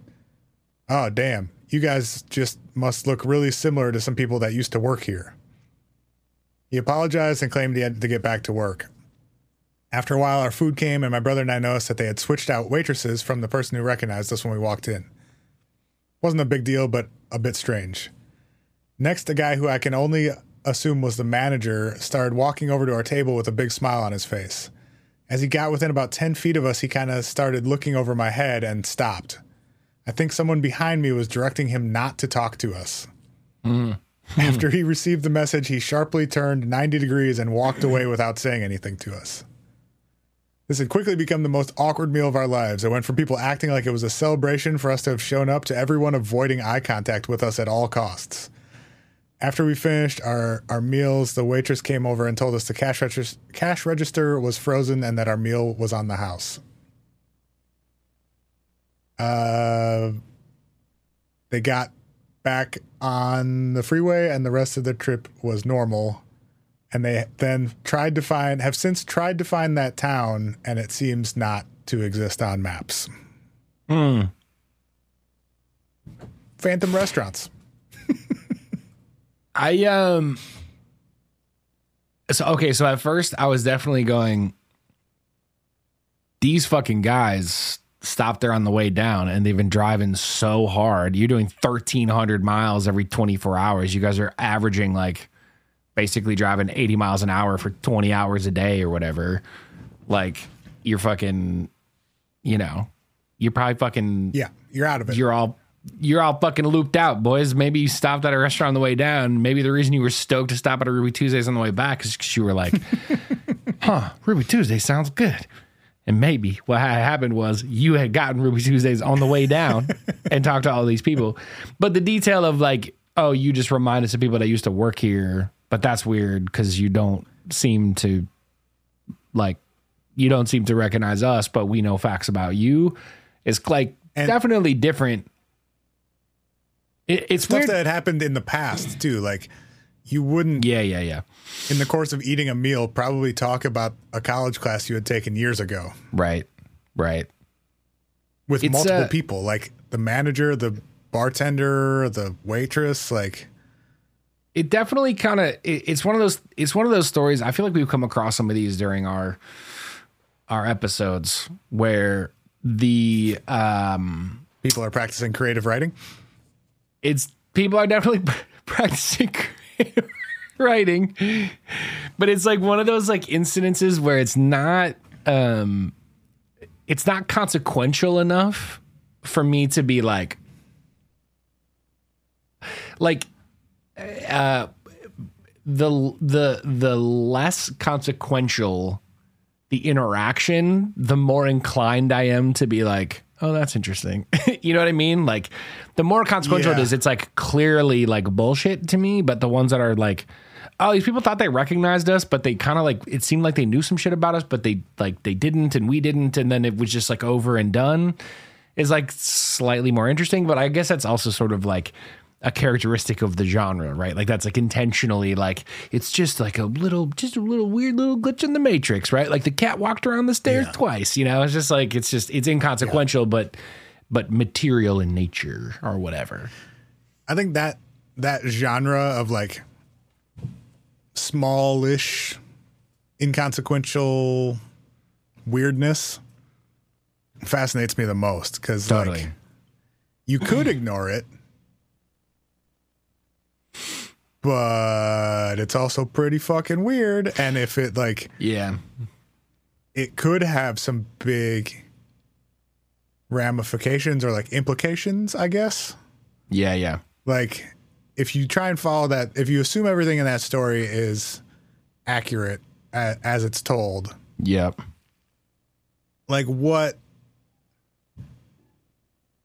Oh, damn, you guys just must look really similar to some people that used to work here. He apologized and claimed he had to get back to work. After a while, our food came, and my brother and I noticed that they had switched out waitresses from the person who recognized us when we walked in. Wasn't a big deal, but a bit strange. Next, a guy who I can only assume was the manager started walking over to our table with a big smile on his face. As he got within about 10 feet of us, he kind of started looking over my head and stopped. I think someone behind me was directing him not to talk to us. Mm. After he received the message, he sharply turned 90 degrees and walked away without saying anything to us. This had quickly become the most awkward meal of our lives. It went from people acting like it was a celebration for us to have shown up to everyone avoiding eye contact with us at all costs. After we finished our, our meals, the waitress came over and told us the cash, regis- cash register was frozen and that our meal was on the house. Uh, they got back on the freeway and the rest of the trip was normal and they then tried to find have since tried to find that town and it seems not to exist on maps phantom restaurants *laughs* I um so okay, so at first I was definitely going these fucking guys stopped there on the way down and they've been driving so hard. You're doing 1300 miles every 24 hours. You guys are averaging like basically driving 80 miles an hour for 20 hours a day or whatever. Like you're fucking you know, you're probably fucking yeah you're out of it you're all you're all fucking looped out, boys. Maybe you stopped at a restaurant on the way down. Maybe the reason you were stoked to stop at a Ruby Tuesdays on the way back is because you were like, *laughs* huh, Ruby Tuesday sounds good. And maybe what had happened was you had gotten Ruby Tuesdays on the way down *laughs* and talked to all these people. But the detail of like, oh, you just reminded some people that used to work here, but that's weird because you don't seem to like you don't seem to recognize us, but we know facts about you. It's like And- definitely different. It, it's stuff weird. that happened in the past too like you wouldn't yeah, yeah, yeah. in the course of eating a meal probably talk about a college class you had taken years ago Right, right. with It's, multiple uh, people like the manager the bartender the waitress like It definitely kind of it, it's one of those it's one of those stories. I feel like we've come across some of these during our our episodes where the um people are practicing creative writing it's people are definitely *laughs* practicing creative *laughs* writing but it's like one of those like incidences where it's not um it's not consequential enough for me to be like like uh the the the less consequential the interaction, the more inclined I am to be like, oh, that's interesting. *laughs* you know what I mean? Like, the more consequential it Yeah. is, it's like clearly like bullshit to me. But the ones that are like, oh, these people thought they recognized us, but they kind of like it seemed like they knew some shit about us, but they like they didn't, and we didn't, and then it was just like over and done. Is like slightly more interesting, but I guess that's also sort of like a characteristic of the genre, right? Like that's like intentionally like it's just like a little just a little weird little glitch in the matrix, right? Like the cat walked around the stairs Yeah. twice, you know? It's just like it's just it's inconsequential but but material in nature or whatever. I think that that genre of like smallish, inconsequential weirdness fascinates me the most because Totally. like you could ignore it, but it's also pretty fucking weird. And if it like yeah. it could have some big ramifications or like implications, I guess. Yeah, yeah. like if you try and follow that if you assume everything in that story is accurate as it's told Yep. like what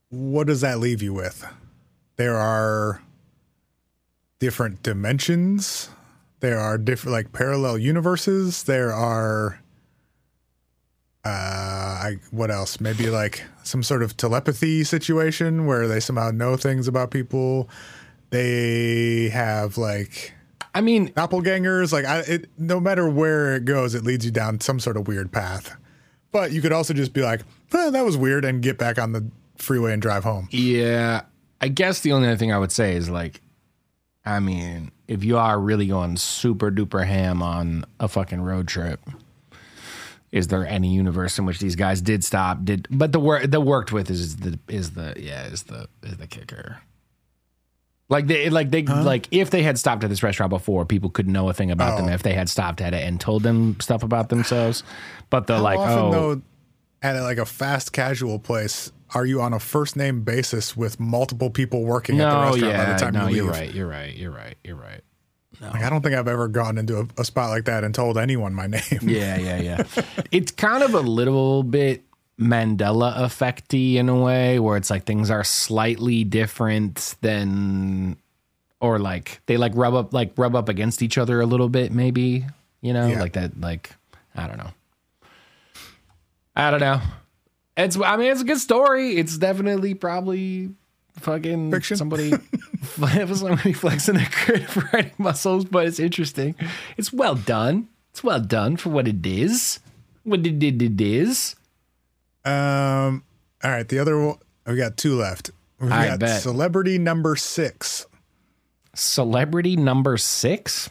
what does that leave you with there are different dimensions. There are different like parallel universes. There are uh I, what else? Maybe like some sort of telepathy situation where they somehow know things about people. They have like I mean, doppelgangers. Like I, it no matter where it goes it leads you down some sort of weird path. But you could also just be like that was weird and get back on the freeway and drive home. Yeah, I guess the only other thing I would say is like, I mean, if you are really going super duper ham on a fucking road trip, is there any universe in which these guys did stop? Did but the work the worked with is the is the yeah is the is the kicker. Like they like they like if they had stopped at this restaurant before, people could know a thing about them Oh. if they had stopped at it and told them stuff about themselves. But the How like oh though at like a fast casual place are you on a first name basis with multiple people working at the no restaurant by the time no you you're right you're right you're right you're right. like, i don't think i've ever gone into a, a spot like that and told anyone my *laughs* name Yeah, yeah, yeah. it's kind of a little bit Mandela effecty in a way, where it's like things are slightly different than, or like they like rub up, like rub up against each other a little bit, maybe. You know, Yeah. like that. Like I don't know. I don't know. It's. I mean, it's a good story. It's definitely probably fucking Fiction? somebody *laughs* *laughs* somebody flexing their creative *laughs* writing muscles, but it's interesting. It's well done. It's well done for what it is. What it did it is. um all right the other one we got two left we I got bet. celebrity number six Celebrity number six.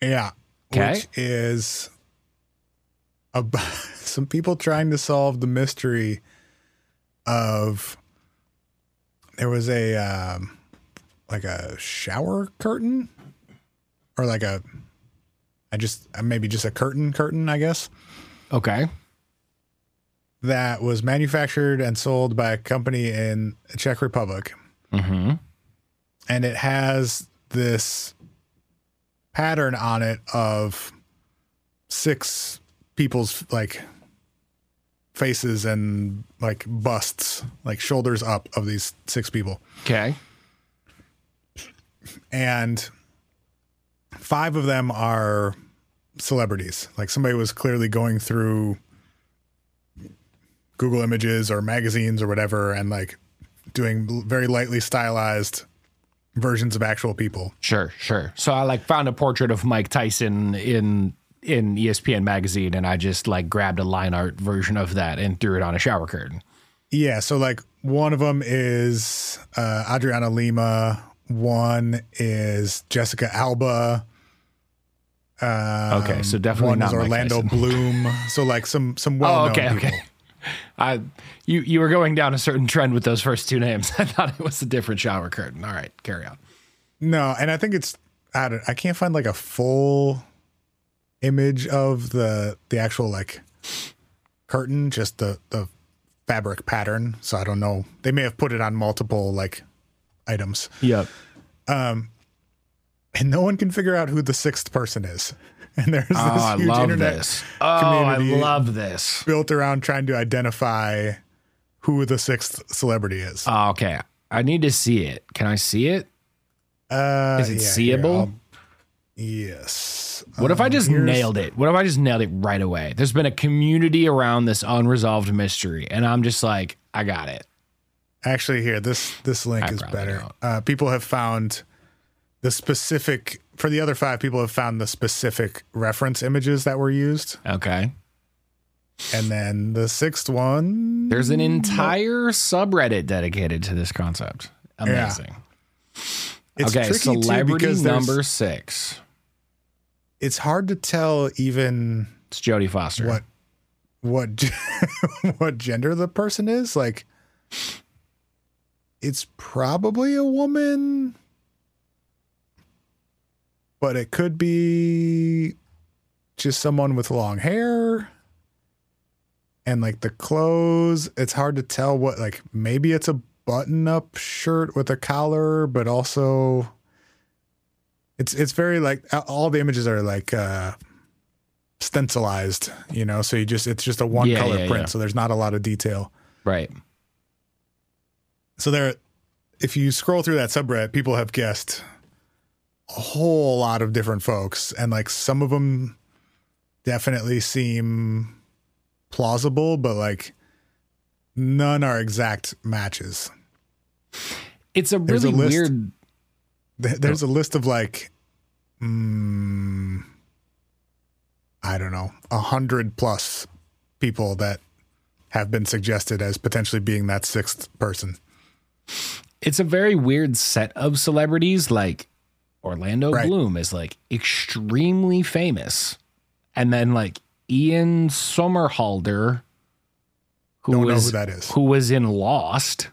Yeah. Okay. Which is about *laughs* some people trying to solve the mystery of there was a um, like a shower curtain or like a I just maybe just a curtain curtain I guess Okay. that was manufactured and sold by a company in the Czech Republic Mm-hmm. and it has this pattern on it of six people's like faces and like busts, like shoulders up of these six people. Okay. And five of them are celebrities. Like somebody was clearly going through Google Images or magazines or whatever and like doing very lightly stylized versions of actual people. Sure, sure. So I like found a portrait of Mike Tyson in in ESPN magazine and I just like grabbed a line art version of that and threw it on a shower curtain. Yeah, so like one of them is uh, Adriana Lima. One is Jessica Alba. Um, Okay, so definitely one not is Orlando. Bloom. So like some some well Oh, known okay, people. okay. I you you were going down a certain trend with those first two names. *laughs* I thought it was a different shower curtain. All right, carry on. No, and I think it's I don't I can't find like a full image of the the actual like curtain, just the the fabric pattern. So I don't know. They may have put it on multiple like items. Yep. and no one can figure out who the sixth person is. *laughs* And there's this Oh, I huge love internet this. Oh, I community love this. built around trying to identify who the sixth celebrity is. Oh, okay. I need to see it. Can I see it? Uh, Is it yeah, seeable? Yes. What if I Um, just nailed it? What if I just nailed it right away? There's been a community around this unresolved mystery, and I'm just like, I got it. Actually, here this this link I is better. Uh, people have found the specific for the other five. People have found the specific reference images that were used, Okay. and then the sixth one. There's an entire subreddit dedicated to this concept. Amazing. It's okay, tricky too celebrity because number six. It's hard to tell even It's Jodie Foster. what what *laughs* what gender the person is. Like, it's probably a woman, but it could be just someone with long hair. And like the clothes, it's hard to tell what like maybe it's a button-up shirt with a collar, but also it's it's very like all the images are like uh stencilized, you know, so you just it's just a one Yeah, color yeah, print, yeah. so there's not a lot of detail. Right. So there if you scroll through that subreddit, people have guessed a whole lot of different folks and like some of them definitely seem plausible, but like none are exact matches. It's a There's a really list. weird. There's a list of like, mm, I don't know, a hundred plus people that have been suggested as potentially being that sixth person. It's a very weird set of celebrities. Like Orlando Right. Bloom is like extremely famous, and then like Ian Somerhalder, who Don't know was who that is. who was in Lost,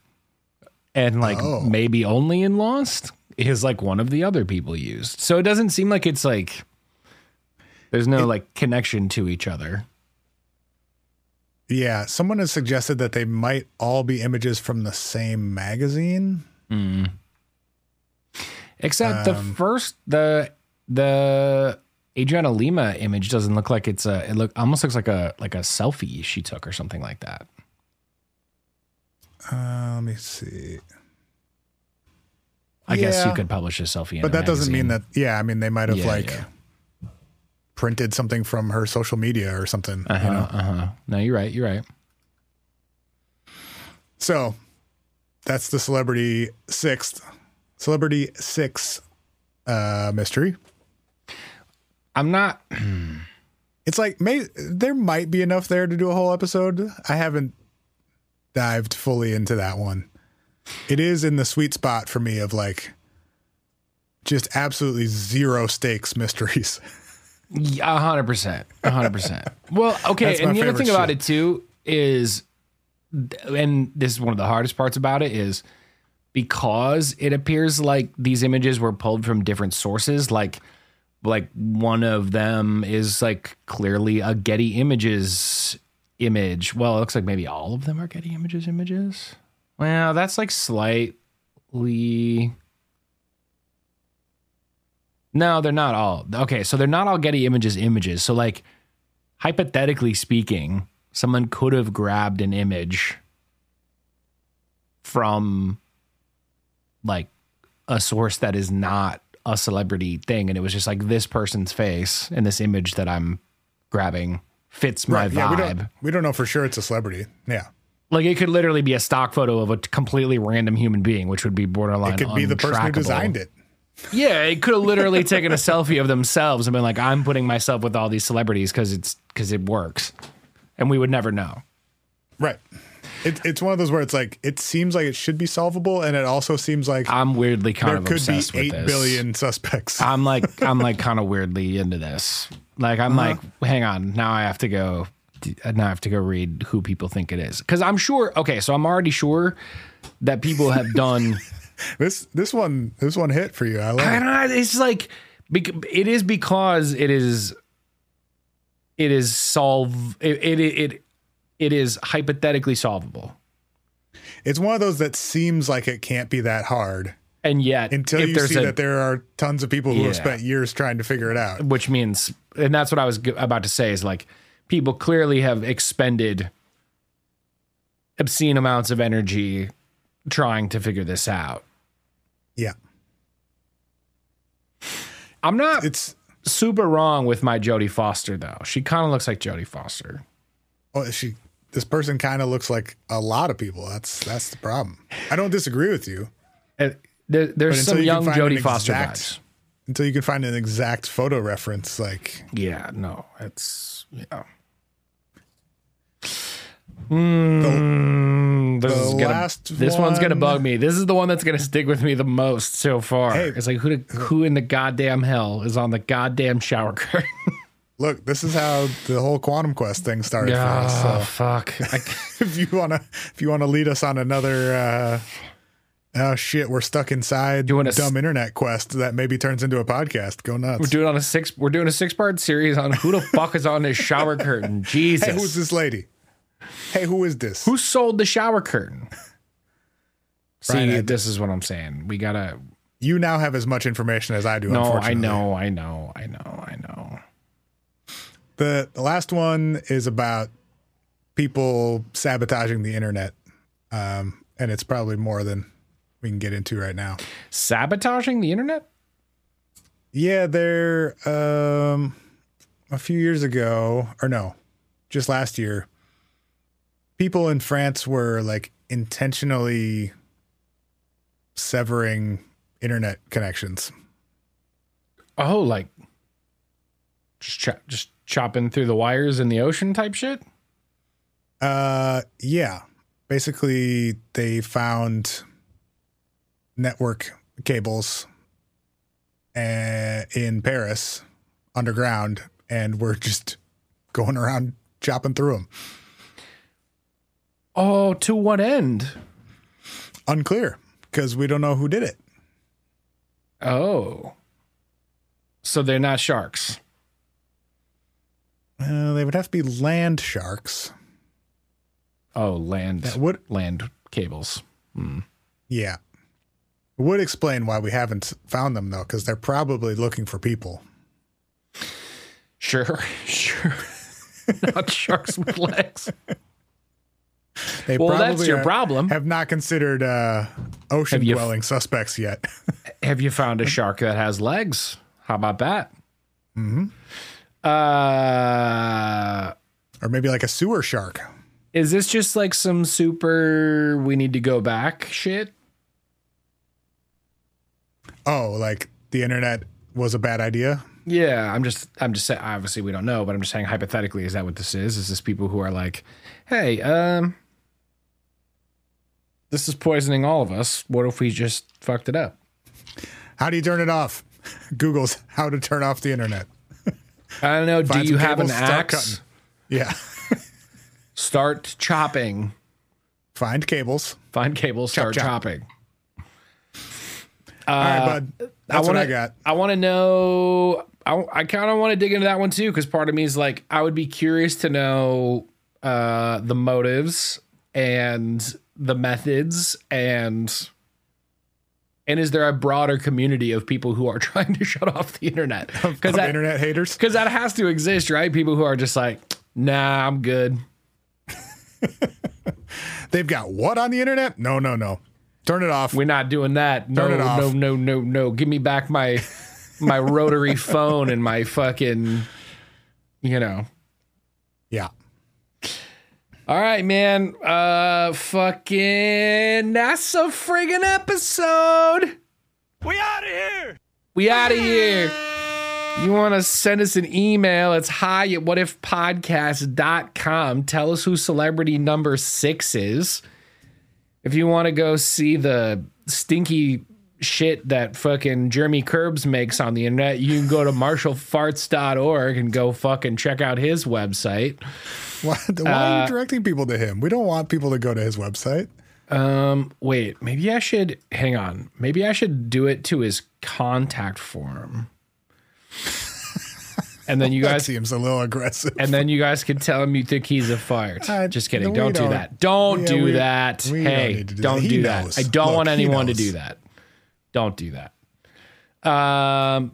and like Oh. maybe only in Lost is like one of the other people used. So it doesn't seem like it's like there's no like connection to each other. Yeah, someone has suggested that they might all be images from the same magazine. Except the Um, first the the Adriana Lima image doesn't look like it's a it look almost looks like a like a selfie she took or something like that. Uh, let me see. I guess you could publish a selfie in But that doesn't mean that. Yeah, I mean they might have Yeah, like yeah. printed something from her social media or something. Uh-huh, You know. uh-huh. No, you're right. You're right. So that's the celebrity sixth, celebrity six uh, mystery. I'm not It's like may there might be enough there to do a whole episode. I haven't dived fully into that one. It is in the sweet spot for me of like just absolutely zero stakes mysteries. *laughs* A hundred percent. A hundred percent. Well, *laughs* okay. And the other thing about it too is, and this is one of the hardest parts about it is because it appears like these images were pulled from different sources. Like, like one of them is like clearly a Getty Images image. Well, it looks like maybe all of them are Getty Images images. Well, that's like slightly. No, they're not all. Okay, so they're not all Getty Images images. So like hypothetically speaking, someone could have grabbed an image from like a source that is not a celebrity thing and it was just like this person's face and this image that I'm grabbing fits my Right, yeah, we don't vibe. we don't know for sure it's a celebrity. Yeah. Like it could literally be a stock photo of a completely random human being, which would be borderline. It could be the person who designed it. Yeah, it could have literally *laughs* taken a selfie of themselves and been like, "I'm putting myself with all these celebrities because it's because it works," and we would never know. Right. It, it's one of those where it's like it seems like it should be solvable, and it also seems like I'm weirdly kind there of could be eight billion suspects. I'm like, *laughs* I'm like kind of weirdly into this. Like, I'm uh-huh. like, hang on, now I have to go. Now I have to go read who people think it is because I'm sure. Okay, so I'm already sure that people have done. *laughs* this this one this one hit for you. I love I it. It's like it is because it is it is solve it it it, it is hypothetically solvable. It's one of those that seems like it can't be that hard And yet until you see a, that there are tons of people who Yeah. have spent years trying to figure it out. which means and that's what I was g- about to say is like people clearly have expended obscene amounts of energy trying to figure this out. Yeah, I'm not it's super wrong with my Jodie Foster though. She kind of looks like Jodie Foster. oh, is she this person kind of looks like a lot of people. That's that's the problem. I don't disagree with you Uh, there, there's some you young Jodie Foster exact- vibes. until you can find an exact photo reference. Like Yeah, no, it's yeah. Mm, this the is gonna, this one's gonna bug me. This is the one that's gonna stick with me the most so far. Hey. it's like who to, who in the goddamn hell is on the goddamn shower curtain? Look, this is how the whole Quantum Quest thing started for oh us. So fuck! *laughs* If you wanna if you wanna lead us on another uh oh shit, we're stuck inside wanna s- dumb internet quest that maybe turns into a podcast. Go nuts. we're doing on a six. We're doing a six part series on who the fuck is on this shower curtain. *laughs* Jesus, hey, who's this lady? Hey, who is this? Who sold the shower curtain? *laughs* See, I- this is what I'm saying. We gotta. you now have as much information as I do. No, I know, I know, I know, I know. The, the last one is about people sabotaging the internet. Um, and it's probably more than we can get into right now. Sabotaging the internet? Yeah, there um a few years ago, or no, just last year, people in France were like intentionally severing internet connections. Oh, like just cho- just chopping through the wires in the ocean type shit. Uh yeah. Basically they found network cables uh, in Paris underground and were *laughs* just going around chopping through them. Oh, to what end? Unclear because we don't know who did it. Oh, so they're not sharks. Uh, they would have to be land sharks. Oh, land That would land cables. yeah. Would explain why we haven't found them though, because they're probably looking for people. Sure, *laughs* sure. not sharks with legs. They Well, that's your are- problem. Have not considered uh, ocean dwelling suspects yet. Have you found a *laughs* shark that has legs? How about that? hmm Uh, Or maybe like a sewer shark. is this just like some super we need to go back shit? Oh, like the internet was a bad idea. Yeah, I'm just I'm just saying obviously we don't know, but I'm just saying hypothetically is that what this is? Is this people who are like, "Hey, um this is poisoning all of us. What if we just fucked it up?" How do you turn it off? *laughs* Google's how to turn off the internet. I don't know, Find do you have an axe? Yeah. *laughs* Start chopping. Find cables. Find cables, start chop. chopping. All right, bud. That's wanna, what I got. I want to know. I, I kind of want to dig into that one too, because part of me is like, I would be curious to know uh, the motives and the methods, and and is there a broader community of people who are *laughs* trying to shut off the internet? Because internet haters. because that has to exist, right? People who are just like, nah, I'm good. *laughs* They've got what on the internet? No, no, no. Turn it off. We're not doing that. No, Turn it off. no, no, no, no. Give me back my my rotary *laughs* phone and my fucking, you know. All right, man. Uh, fucking. That's a friggin' episode. We out of here! We out of here. You want to send us an email? It's hi at whatifpodcast.com. Tell us who celebrity number six is. If you want to go see the stinky shit that fucking Jeremy Curbs makes on the internet, you can go to *laughs* marshallfarts.org and go fucking check out his website. Why, why are Uh, you directing people to him? We don't want people to go to his website. Um, wait, maybe I should hang on. Maybe I should do it to his contact form. and then you *laughs* That guys seems a little aggressive. and then you guys can tell him you think he's a fart. Uh, Just kidding. Don't, do don't- that. Don't Yeah, do we- that. we don't hey, do don't that. Do that. I don't Look, want anyone to do that. Don't do that. Um,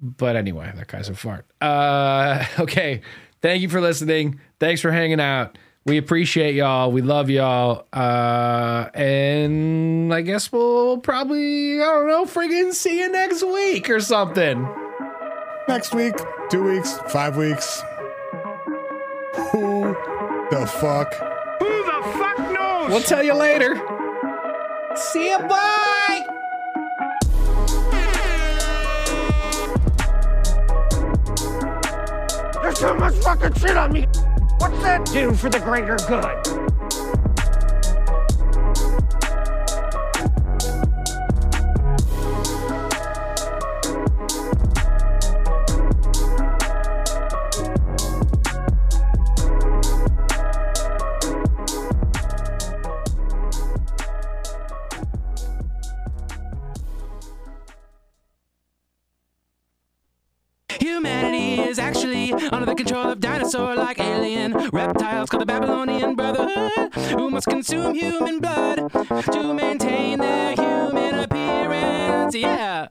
but anyway, that guy's a fart. Uh, *laughs* okay. Thank you for listening. Thanks for hanging out. We appreciate y'all. We love y'all. Uh, and I guess we'll probably, I don't know, friggin' see you next week or something. Next week, two weeks, five weeks. Who the fuck Who the fuck knows? We'll tell you later. See ya, bye. Too much fucking shit on me. What's that do for the greater good? Control of dinosaur like alien reptiles called the Babylonian Brotherhood, who must consume human blood to maintain their human appearance. Yeah.